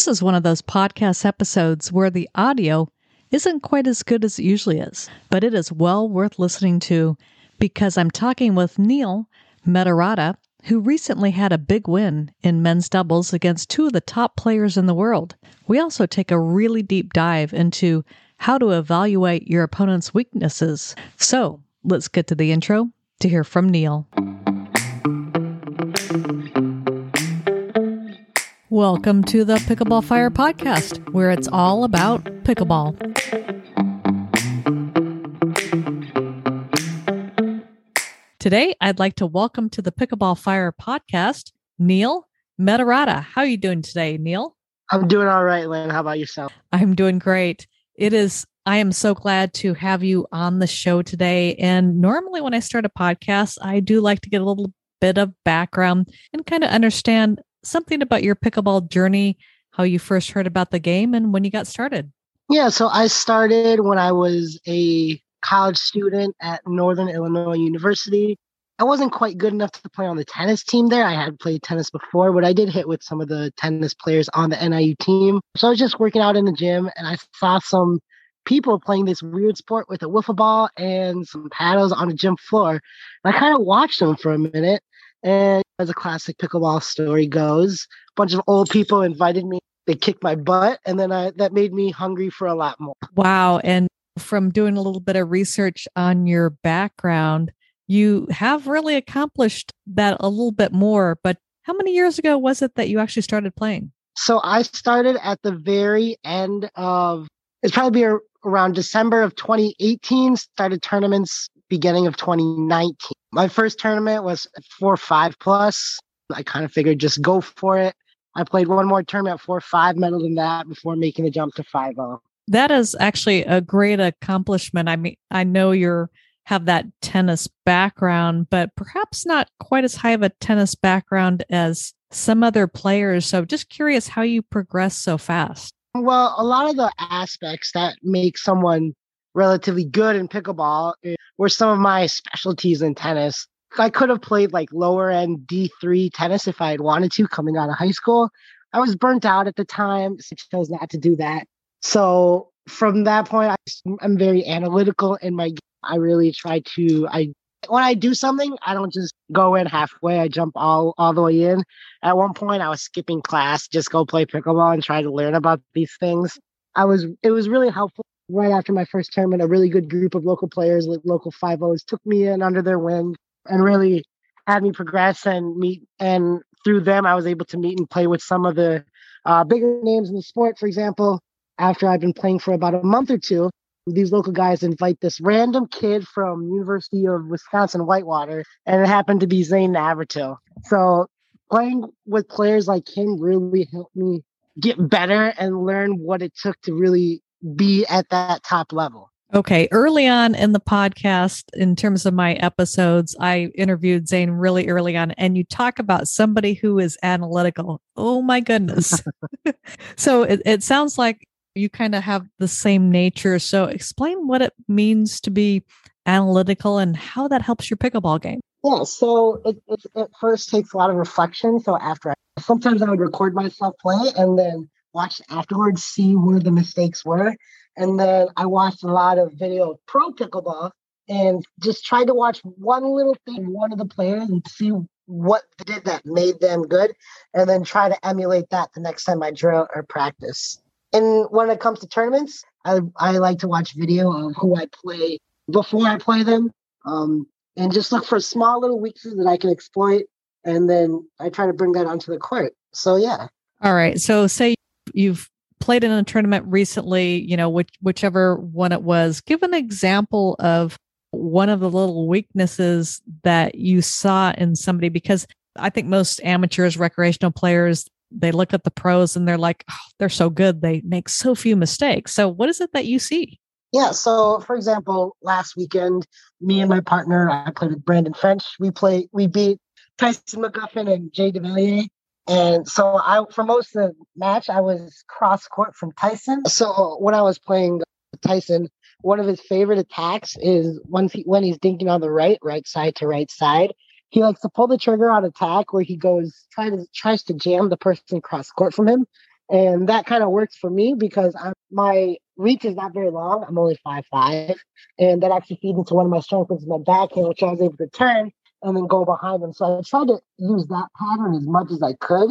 This is one of those podcast episodes where the audio isn't quite as good as it usually is, but it is well worth listening to because I'm talking with Neil Medarata, who recently had a big win in men's doubles against two of the top players in the world. We also take a really deep dive into how to evaluate your opponent's weaknesses. So let's get to the intro to hear from Neil. Welcome to the Pickleball Fire podcast, where it's all about pickleball. Today, I'd like to welcome to the Pickleball Fire podcast Neil Medarata. How are you doing today, Neil? I'm doing all right, Lynn. How about yourself? I'm doing great. It is, I am so glad to have you on the show today. And normally, when I start a podcast, I do like to get a little bit of background and kind of understand something about your pickleball journey, how you first heard about the game, and when you got started. Yeah, so I started when I was a college student at Northern Illinois University. I wasn't quite good enough to play on the tennis team there. I had played tennis before, but I did hit with some of the tennis players on the NIU team. So I was just working out in the gym and I saw some people playing this weird sport with a wiffle ball and some paddles on a gym floor. And I kind of watched them for a minute and as a classic pickleball story goes, a bunch of old people invited me. They kicked my butt, and then I, that made me hungry for a lot more. Wow. And from doing a little bit of research on your background, you have really accomplished that a little bit more. But how many years ago was it that you actually started playing? So I started at the very end of it's probably around December of 2018. Started tournaments beginning of 2019. My first tournament was four five plus. I kind of figured just go for it. I played one more tournament four five, medaled in that before making the jump to five zero. That is actually a great accomplishment. I mean, I know you're have that tennis background, but perhaps not quite as high of a tennis background as some other players. So just curious how you progress so fast. Well, a lot of the aspects that make someone relatively good in pickleball eh, were some of my specialties in tennis. I could have played like lower end D3 tennis if I had wanted to coming out of high school. I was burnt out at the time, so I chose not to do that. So from that point, I, I'm very analytical in my. I really try to. I when I do something, I don't just go in halfway. I jump all all the way in. At one point, I was skipping class, just go play pickleball and try to learn about these things. I was. It was really helpful right after my first tournament, a really good group of local players, local five O's, took me in under their wing and really had me progress and meet. And through them, I was able to meet and play with some of the uh, bigger names in the sport. For example, after I've been playing for about a month or two, these local guys invite this random kid from University of Wisconsin Whitewater, and it happened to be Zane Navratil. So playing with players like him really helped me get better and learn what it took to really be at that top level. Okay. Early on in the podcast, in terms of my episodes, I interviewed Zane really early on, and you talk about somebody who is analytical. Oh my goodness. so it, it sounds like you kind of have the same nature. So explain what it means to be analytical and how that helps your pickleball game. Yeah. So it, it, it first takes a lot of reflection. So after I, sometimes I would record myself play and then watched afterwards, see where the mistakes were. And then I watched a lot of video of pro pickleball and just tried to watch one little thing, one of the players, and see what did that made them good, and then try to emulate that the next time I drill or practice. And when it comes to tournaments, I, I like to watch video of who I play before I play them, um, and just look for small little weaknesses that I can exploit, and then I try to bring that onto the court. So yeah. All right. So say you've played in a tournament recently, you know, which, whichever one it was, give an example of one of the little weaknesses that you saw in somebody because I think most amateurs, recreational players, they look at the pros and they're like, oh, they're so good. They make so few mistakes. So, what is it that you see? Yeah. So, for example, last weekend, me and my partner, I played with Brandon French. We played, we beat Tyson McGuffin and Jay Devilliers and so I, for most of the match, I was cross court from Tyson. So when I was playing Tyson, one of his favorite attacks is when he, when he's dinking on the right, right side to right side. He likes to pull the trigger on attack where he goes try to tries to jam the person cross court from him, And that kind of works for me because I'm, my reach is not very long. I'm only five five, and that actually feeds into one of my strengths, which is my backhand, which I was able to turn and then go behind them. So I tried to use that pattern as much as I could.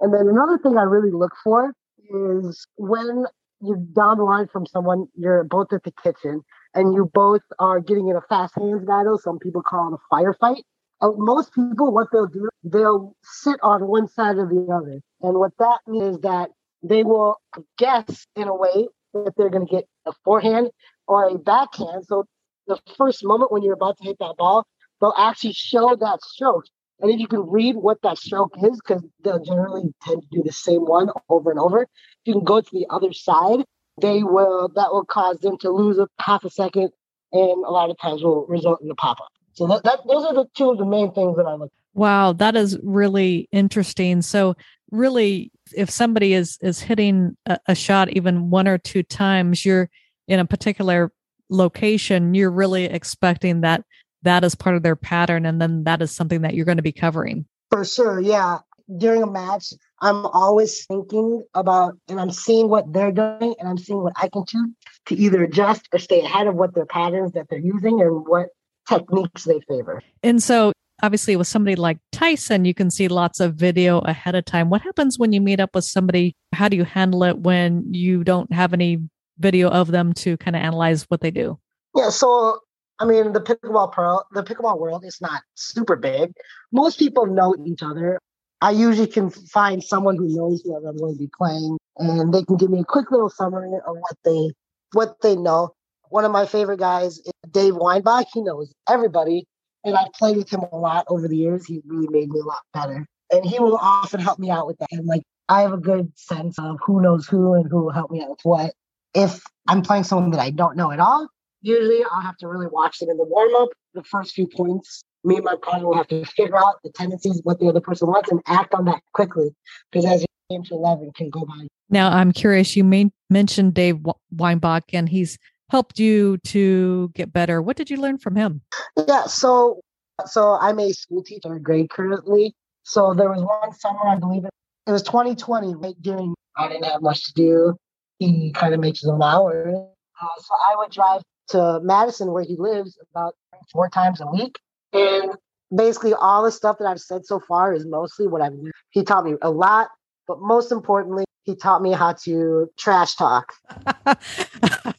And then another thing I really look for is when you're down the line from someone, you're both at the kitchen and you both are getting in a fast hands battle. Some people call it a firefight. Uh, most people, what they'll do, they'll sit on one side or the other. And what that means is that they will guess in a way that they're going to get a forehand or a backhand. So the first moment when you're about to hit that ball, they'll actually show that stroke. And if you can read what that stroke is, because they'll generally tend to do the same one over and over, if you can go to the other side, they will that will cause them to lose a half a second and a lot of times will result in a pop-up. So that, that those are the two of the main things that I look. Wow, that is really interesting. So really if somebody is is hitting a, a shot even one or two times, you're in a particular location, you're really expecting that that is part of their pattern and then that is something that you're going to be covering. For sure, yeah. During a match, I'm always thinking about and I'm seeing what they're doing and I'm seeing what I can do to either adjust or stay ahead of what their patterns that they're using and what techniques they favor. And so obviously with somebody like Tyson, you can see lots of video ahead of time. What happens when you meet up with somebody? How do you handle it when you don't have any video of them to kind of analyze what they do? Yeah, so I mean, the pickleball pro, the pickleball world is not super big. Most people know each other. I usually can find someone who knows who I'm going to be playing, and they can give me a quick little summary of what they what they know. One of my favorite guys is Dave Weinbach. He knows everybody and I've played with him a lot over the years. He really made me a lot better. And he will often help me out with that. And like I have a good sense of who knows who and who will help me out with what. If I'm playing someone that I don't know at all, usually I'll have to really watch them in the warm up. The first few points, me and my partner will have to figure out the tendencies, what the other person wants, and act on that quickly. Because as you game to 11 can go by. Now, I'm curious, you may, mentioned Dave Weinbach, and he's helped you to get better? What did you learn from him? Yeah, so so I'm a school teacher in grade currently. So there was one summer, I believe it, it was 2020, right during I didn't have much to do. He kind of makes his own hours. Uh, so I would drive to Madison, where he lives, about four times a week. And basically, all the stuff that I've said so far is mostly what I've learned. He taught me a lot, but most importantly, he taught me how to trash talk.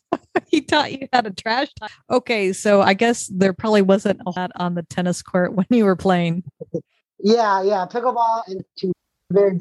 he taught you how to trash talk. Okay, so I guess there probably wasn't a lot on the tennis court when you were playing. Yeah, yeah, pickleball and two very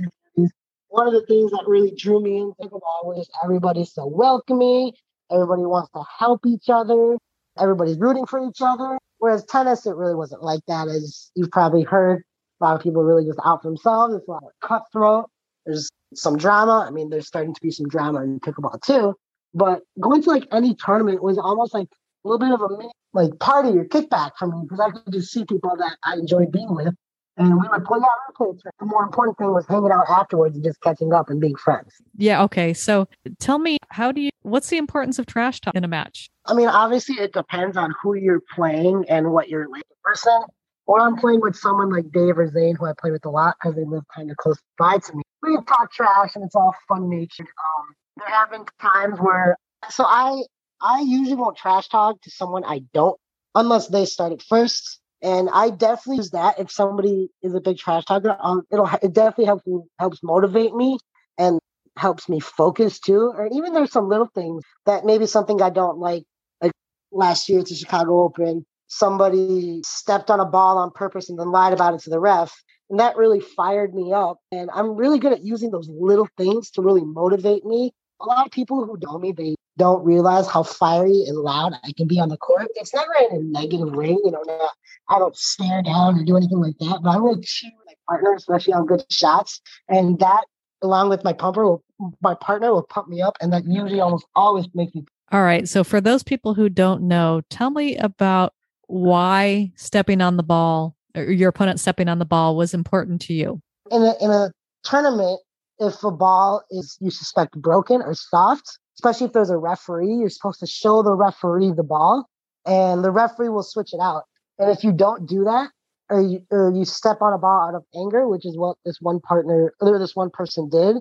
One of the things that really drew me in pickleball was everybody's so welcoming. Everybody wants to help each other. Everybody's rooting for each other. Whereas tennis, it really wasn't like that, as you've probably heard. A lot of people really just out for themselves. It's a lot of cutthroat. There's some drama. I mean, there's starting to be some drama in pickleball too. But going to like any tournament was almost like a little bit of a mini, like party or kickback for me because I could just see people that I enjoyed being with. And we would play, we would. The more important thing was hanging out afterwards and just catching up and being friends. Yeah. Okay. So tell me, how do you, what's the importance of trash talk in a match? I mean, obviously, it depends on who you're playing and what you're like person. Or I'm playing with someone like Dave or Zane, who I play with a lot because they live kind of close by to me. We talk trash and it's all fun natured. Um, there have been times where so I I usually won't trash talk to someone I don't unless they start it first. And I definitely use that if somebody is a big trash talker. Um, it'll it definitely helps helps motivate me and helps me focus too. Or even there's some little things that maybe something I don't like. Like last year at the Chicago Open, somebody stepped on a ball on purpose and then lied about it to the ref. And that really fired me up. And I'm really good at using those little things to really motivate me a lot of people who don't know me, they don't realize how fiery and loud I can be on the court. It's never in a negative way, you know. Not, I don't stare down or do anything like that, but I will cheer my partner, especially on good shots, and that, along with my pumper, will, my partner will pump me up, and that usually almost always makes me. All right. So for those people who don't know, tell me about why stepping on the ball or your opponent stepping on the ball was important to you. In a, in a tournament, if a ball is you suspect broken or soft, especially if there's a referee, you're supposed to show the referee the ball and the referee will switch it out. And if you don't do that, or you, or you step on a ball out of anger, which is what this one partner or this one person did,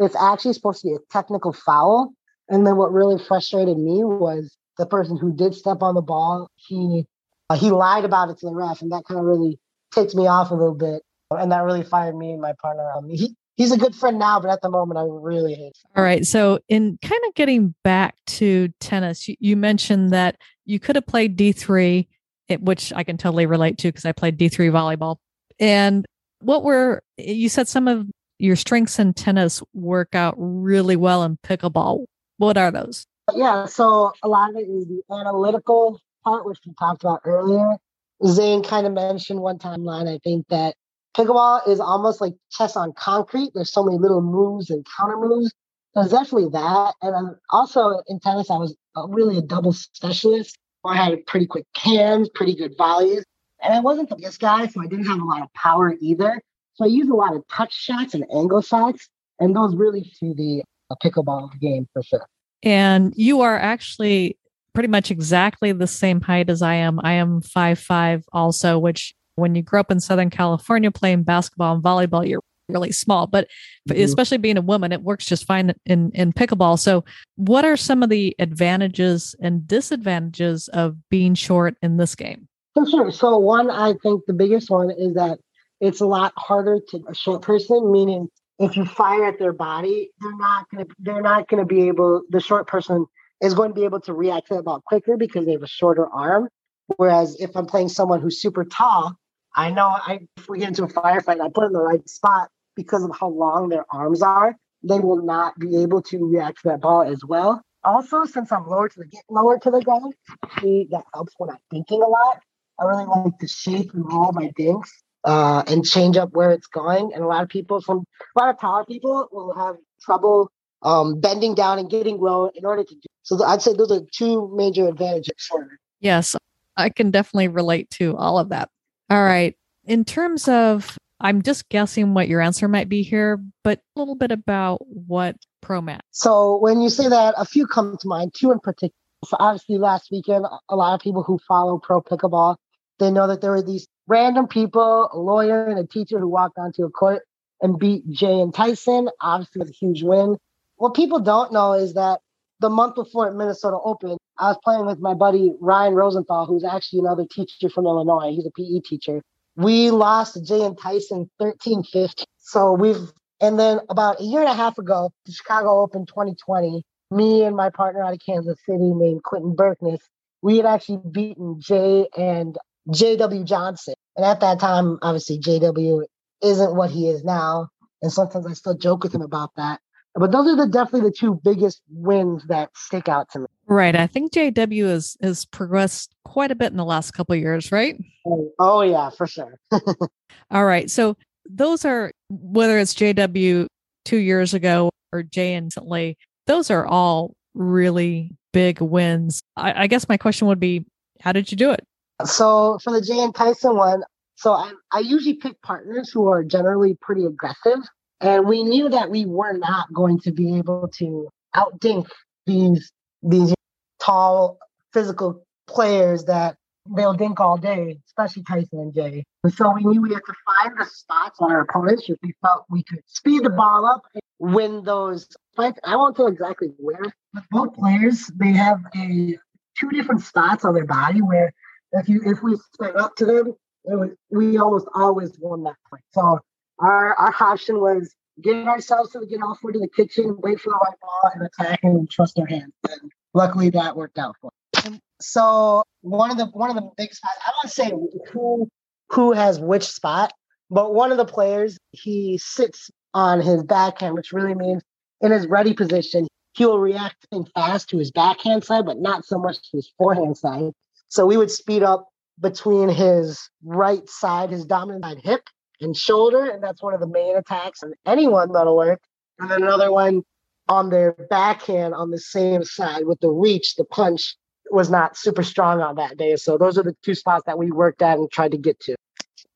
it's actually supposed to be a technical foul. And then what really frustrated me was the person who did step on the ball. He uh, he lied about it to the ref, and that kind of really takes me off a little bit. And that really fired me and my partner. Um, he he's a good friend now, but at the moment, I really hate. Him. All right. So, in kind of getting back to tennis, you, you mentioned that you could have played D three, which I can totally relate to because I played D three volleyball. And what were you said some of your strengths in tennis work out really well in pickleball. What are those? Yeah, so a lot of it is the analytical part, which we talked about earlier. Zane kind of mentioned one timeline, I think, that pickleball is almost like chess on concrete. There's so many little moves and counter moves. There's definitely that. And also in tennis, I was really a double specialist. I had pretty quick hands, pretty good volleys. And I wasn't the biggest guy, so I didn't have a lot of power either. So I used a lot of touch shots and angle shots, and those really to the uh, pickleball game for sure. And you are actually pretty much exactly the same height as I am. I am five five also, which when you grow up in Southern California playing basketball and volleyball, you're really small. But mm-hmm. especially being a woman, it works just fine in in pickleball. So, what are some of the advantages and disadvantages of being short in this game? For sure. So, one, I think the biggest one is that it's a lot harder to a short person, meaning if you fire at their body, they're not gonna they're not gonna be able the short person is going to be able to react to the ball quicker because they have a shorter arm. Whereas if I'm playing someone who's super tall, I know I if we get into a firefight, I put in the right spot because of how long their arms are, they will not be able to react to that ball as well. Also, since I'm lower to the get lower to the ground, see, that helps when I'm thinking a lot. I really like to shape and roll my dinks uh, and change up where it's going. And a lot of people from a lot of taller people will have trouble um, bending down and getting low in order to do. So I'd say those are two major advantages Yes, I can definitely relate to all of that. All right. In terms of, I'm just guessing what your answer might be here, but a little bit about what ProMat. So when you say that, a few come to mind, two in particular. So obviously, last weekend, a lot of people who follow pro pickleball, they know that there were these random people, a lawyer and a teacher who walked onto a court and beat Jay and Tyson. Obviously, a huge win. What people don't know is that the month before at Minnesota Open, I was playing with my buddy Ryan Rosenthal, who's actually another teacher from Illinois. He's a PE teacher. We lost Jay and Tyson 13 15. So we've, and then about a year and a half ago, the Chicago Open 2020, me and my partner out of Kansas City named Quentin Berkness, we had actually beaten Jay and J.W. Johnson. And at that time, obviously, J.W. isn't what he is now. And sometimes I still joke with him about that. But those are the definitely the two biggest wins that stick out to me. Right. I think JW has has progressed quite a bit in the last couple years, right? Oh, oh yeah, for sure. All right. So those are whether it's JW two years ago or Jay instantly, those are all really big wins. I, I guess my question would be, how did you do it? So for the Jay and Tyson one, so I, I usually pick partners who are generally pretty aggressive. And we knew that we were not going to be able to outdink these these tall physical players that they'll dink all day, especially Tyson and Jay. And so we knew we had to find the spots on our opponents if we felt we could speed the ball up and win those fights. I won't tell exactly where, but both players they have a two different spots on their body where if you if we sped up to them, was, we almost always won that fight. So our our option was get ourselves to the get off to the kitchen, wait for the right ball, and attack and trust our hands. And luckily that worked out for us. Um, so one of the one of the big spots, I don't say who who has which spot, but one of the players he sits on his backhand, which really means in his ready position, he will react and fast to his backhand side, but not so much to his forehand side. So we would speed up between his right side, his dominant side hip and shoulder, and that's one of the main attacks on anyone that'll work. And then another one on their backhand on the same side with the reach, the punch was not super strong on that day. So those are the two spots that we worked at and tried to get to.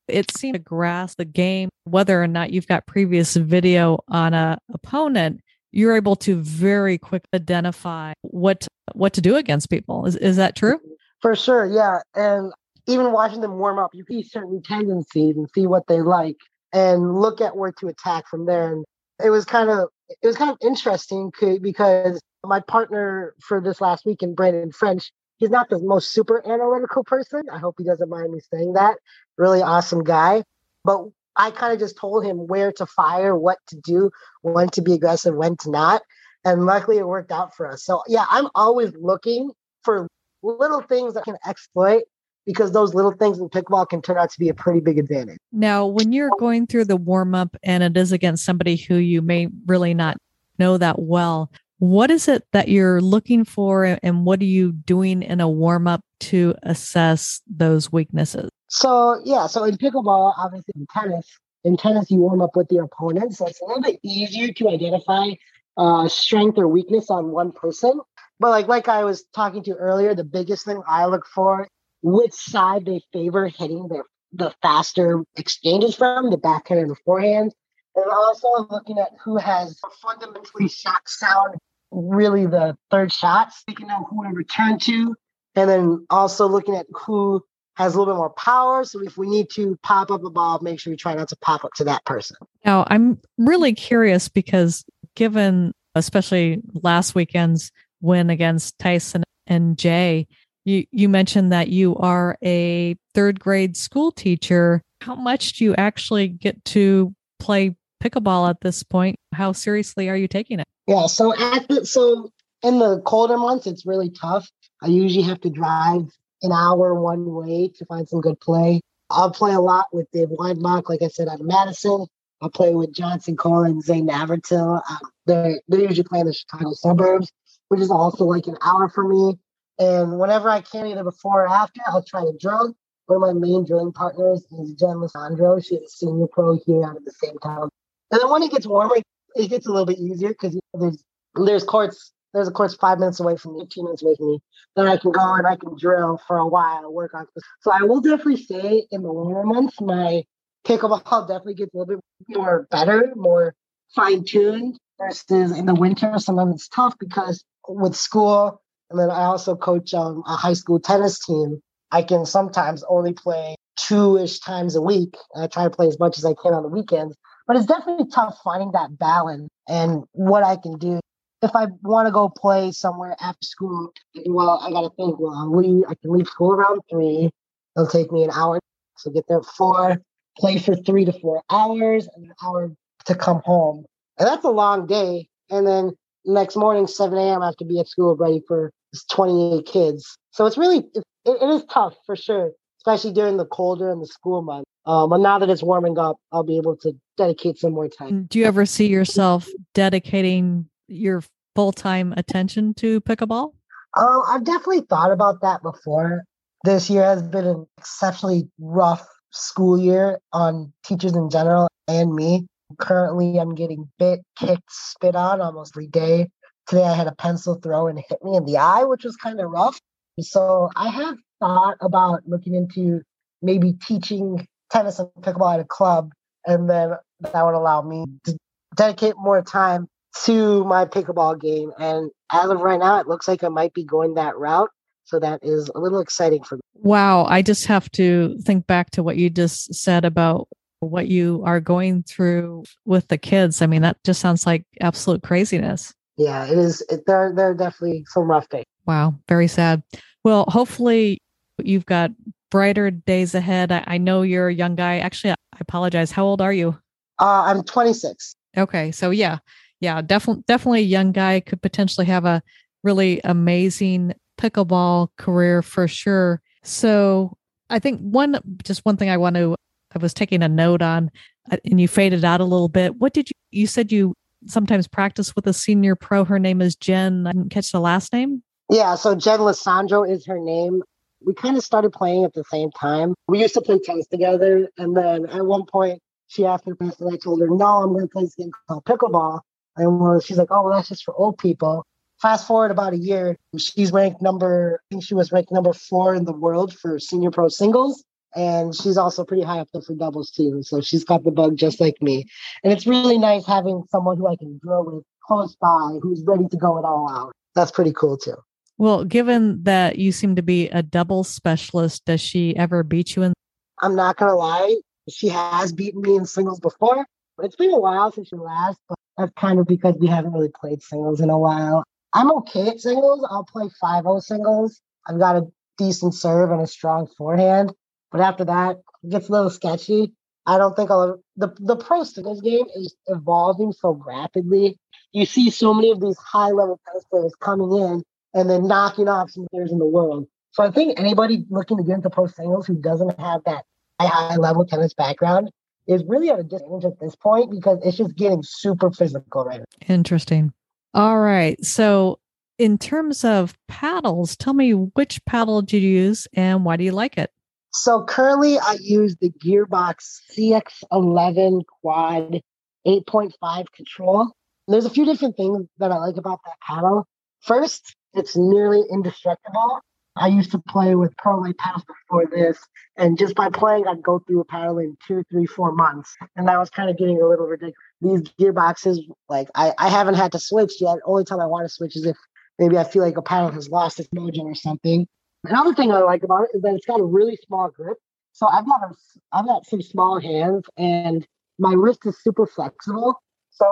It seemed to grasp the game, whether or not you've got previous video on a opponent, you're able to very quick identify what what to do against people. Is is that true? For sure, yeah. And even watching them warm up, you see certain tendencies and see what they like and look at where to attack from there. And it was kind of it was kind of interesting because my partner for this last weekend, Brandon French, he's not the most super analytical person. I hope he doesn't mind me saying that. Really awesome guy. But I kind of just told him where to fire, what to do, when to be aggressive, when to not. And luckily it worked out for us. So yeah, I'm always looking for little things that can exploit because those little things in pickleball can turn out to be a pretty big advantage. Now, when you're going through the warm up and it is against somebody who you may really not know that well, what is it that you're looking for and what are you doing in a warm up to assess those weaknesses? So, yeah, so in pickleball, obviously in tennis, in tennis, you warm up with your opponent. So it's a little bit easier to identify uh, strength or weakness on one person. But like like I was talking to earlier, the biggest thing I look for which side they favor hitting their the faster exchanges from, the backhand and the forehand. And also looking at who has fundamentally shot sound, really the third shots, you know who to return to. And then also looking at who has a little bit more power. So if we need to pop up a ball, make sure we try not to pop up to that person. Now, I'm really curious because given especially last weekend's win against Tyson and Jay, you, you mentioned that you are a third grade school teacher. How much do you actually get to play pickleball at this point? How seriously are you taking it? Yeah, so at the, so in the colder months, it's really tough. I usually have to drive an hour one way to find some good play. I'll play a lot with Dave Weinbach, like I said, out of Madison. I'll play with Johnson Cole and Zane Navratil. Uh, they're, they're usually playing the Chicago suburbs, which is also like an hour for me. And whenever I can, either before or after, I'll try to drill. One of my main drilling partners is Jen Lissandro. She's a senior pro here out of the same town. And then when it gets warmer, it gets a little bit easier because you know, there's there's courts there's a course five minutes away from me, 15 minutes away from me. Then I can go and I can drill for a while, work on. So I will definitely say in the warmer months, my pickleball definitely gets a little bit more better, more fine tuned versus in the winter. Sometimes it's tough because with school, and then I also coach um, a high school tennis team. I can sometimes only play two ish times a week. I try to play as much as I can on the weekends, but it's definitely tough finding that balance and what I can do. If I want to go play somewhere after school, well, I got to think, well, I'll leave, I can leave school around three. It'll take me an hour. So get there at four, play for three to four hours, and an hour to come home. And that's a long day. And then next morning, 7 a.m., I have to be at school ready for 28 kids. So it's really, it, it is tough for sure, especially during the colder and the school month. Um, but now that it's warming up, I'll be able to dedicate some more time. Do you ever see yourself dedicating your full time attention to pickleball? Um, I've definitely thought about that before. This year has been an exceptionally rough school year on teachers in general and me. Currently, I'm getting bit, kicked, spit on almost every day. Today, I had a pencil throw and hit me in the eye, which was kind of rough. So, I have thought about looking into maybe teaching tennis and pickleball at a club, and then that would allow me to dedicate more time to my pickleball game. And as of right now, it looks like I might be going that route. So that is a little exciting for me. Wow. I just have to think back to what you just said about what you are going through with the kids. I mean, that just sounds like absolute craziness. Yeah, it is. It, there, there are definitely some rough days. Wow, very sad. Well, hopefully you've got brighter days ahead. I, I know you're a young guy. Actually, I apologize. How old are you? Uh, I'm 26. Okay, so yeah, yeah, definitely, definitely a young guy could potentially have a really amazing pickleball career for sure. So I think one, just one thing I want to I was taking a note on, uh, and you faded out a little bit. What did you? You said you sometimes practice with a senior pro. Her name is Jen. I didn't catch the last name. Yeah, so Jen Lissandro is her name. We kind of started playing at the same time. We used to play tennis together, and then at one point she asked me and I told her, "No, I'm going to play this game called pickleball." And she's like, "Oh, well, that's just for old people." Fast forward about a year, she's ranked number. I think she was ranked number four in the world for senior pro singles and she's also pretty high up there for doubles too. So she's got the bug just like me. And it's really nice having someone who I can drill with close by who's ready to go it all out. That's pretty cool too. Well, given that you seem to be a double specialist, does she ever beat you in? I'm not gonna lie, she has beaten me in singles before. But it's been a while since she last, but That's kind of because we haven't really played singles in a while. I'm okay at singles. I'll play 5 0 singles. I've got a decent serve and a strong forehand. But after that, it gets a little sketchy. I don't think I'll the the pro singles game is evolving so rapidly. You see so many of these high level tennis players coming in and then knocking off some players in the world. So I think anybody looking to get into pro singles who doesn't have that high, high level tennis background is really at a disadvantage at this point because it's just getting super physical right now. Interesting. All right. So in terms of paddles, tell me which paddle did you use and why do you like it? So currently I use the Gearbox CX11 Quad 8.5 control. There's a few different things that I like about that paddle. First, it's nearly indestructible. I used to play with pro light paddles before this, and just by playing, I'd go through a paddle in two, three, four months, and that was kind of getting a little ridiculous. These gearboxes, like I, I haven't had to switch yet. Only time I want to switch is if maybe I feel like a paddle has lost its mojo or something. Another thing I like about it is that it's got a really small grip. So I've got a, I've got some small hands, and my wrist is super flexible. So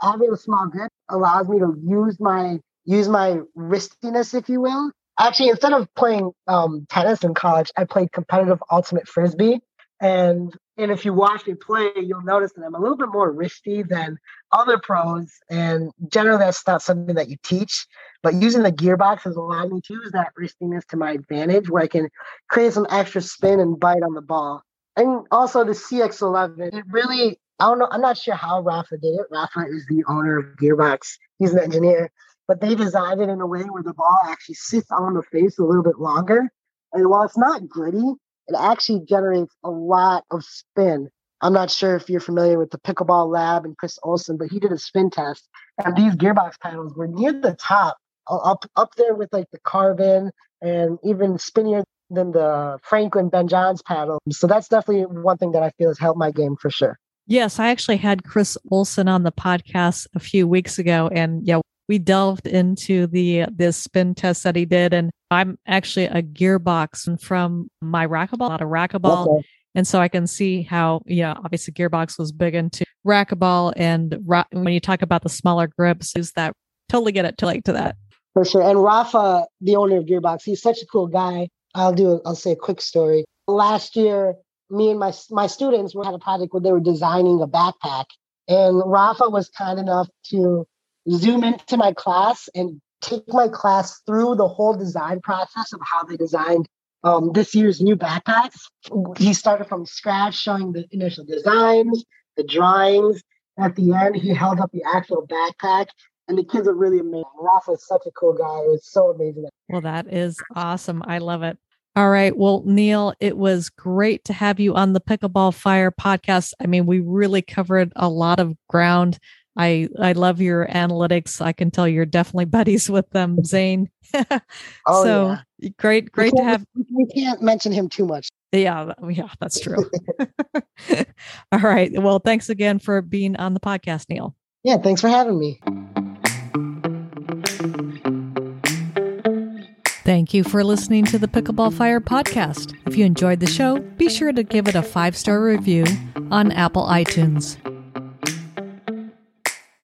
having a small grip allows me to use my use my wristiness, if you will. Actually, instead of playing um, tennis in college, I played competitive ultimate frisbee. And and if you watch me play, you'll notice that I'm a little bit more wristy than other pros. And generally, that's not something that you teach. But using the gearbox has allowed me to use that wristiness to my advantage, where I can create some extra spin and bite on the ball. And also the CX11, it really, I don't know, I'm not sure how Rafa did it. Rafa is the owner of Gearbox, he's an engineer but they designed it in a way where the ball actually sits on the face a little bit longer. And while it's not gritty, it actually generates a lot of spin. I'm not sure if you're familiar with the Pickleball Lab and Chris Olson, but he did a spin test, and these gearbox paddles were near the top, up up there with like the Carbon and even spinnier than the Franklin Ben Johns paddle. So that's definitely one thing that I feel has helped my game for sure. Yes, I actually had Chris Olson on the podcast a few weeks ago, and yeah, we delved into the this spin test that he did and i'm actually a gearbox from my racquetball not a racquetball. Okay. and so i can see how yeah obviously gearbox was big into racquetball and ra- when you talk about the smaller grips is that totally get it to like to that. For sure. And rafa the owner of gearbox he's such a cool guy. I'll do i'll say a quick story. Last year me and my my students were had a project where they were designing a backpack and rafa was kind enough to zoom into my class and take my class through the whole design process of how they designed um, this year's new backpacks. He started from scratch, showing the initial designs, the drawings. At the end, he held up the actual backpack, and the kids are really amazing. Rafa is such a cool guy. It was so amazing. Well, that is awesome. I love it. All right. Well, Neil, it was great to have you on the Pickleball Fire podcast. I mean, we really covered a lot of ground. I I love your analytics. I can tell you're definitely buddies with them, Zane. oh, so yeah. great, great to have. We can't mention him too much. Yeah, yeah, that's true. All right. Well, thanks again for being on the podcast, Neil. Yeah, thanks for having me. Thank you for listening to the Pickleball Fire podcast. If you enjoyed the show, be sure to give it a five star review on Apple iTunes.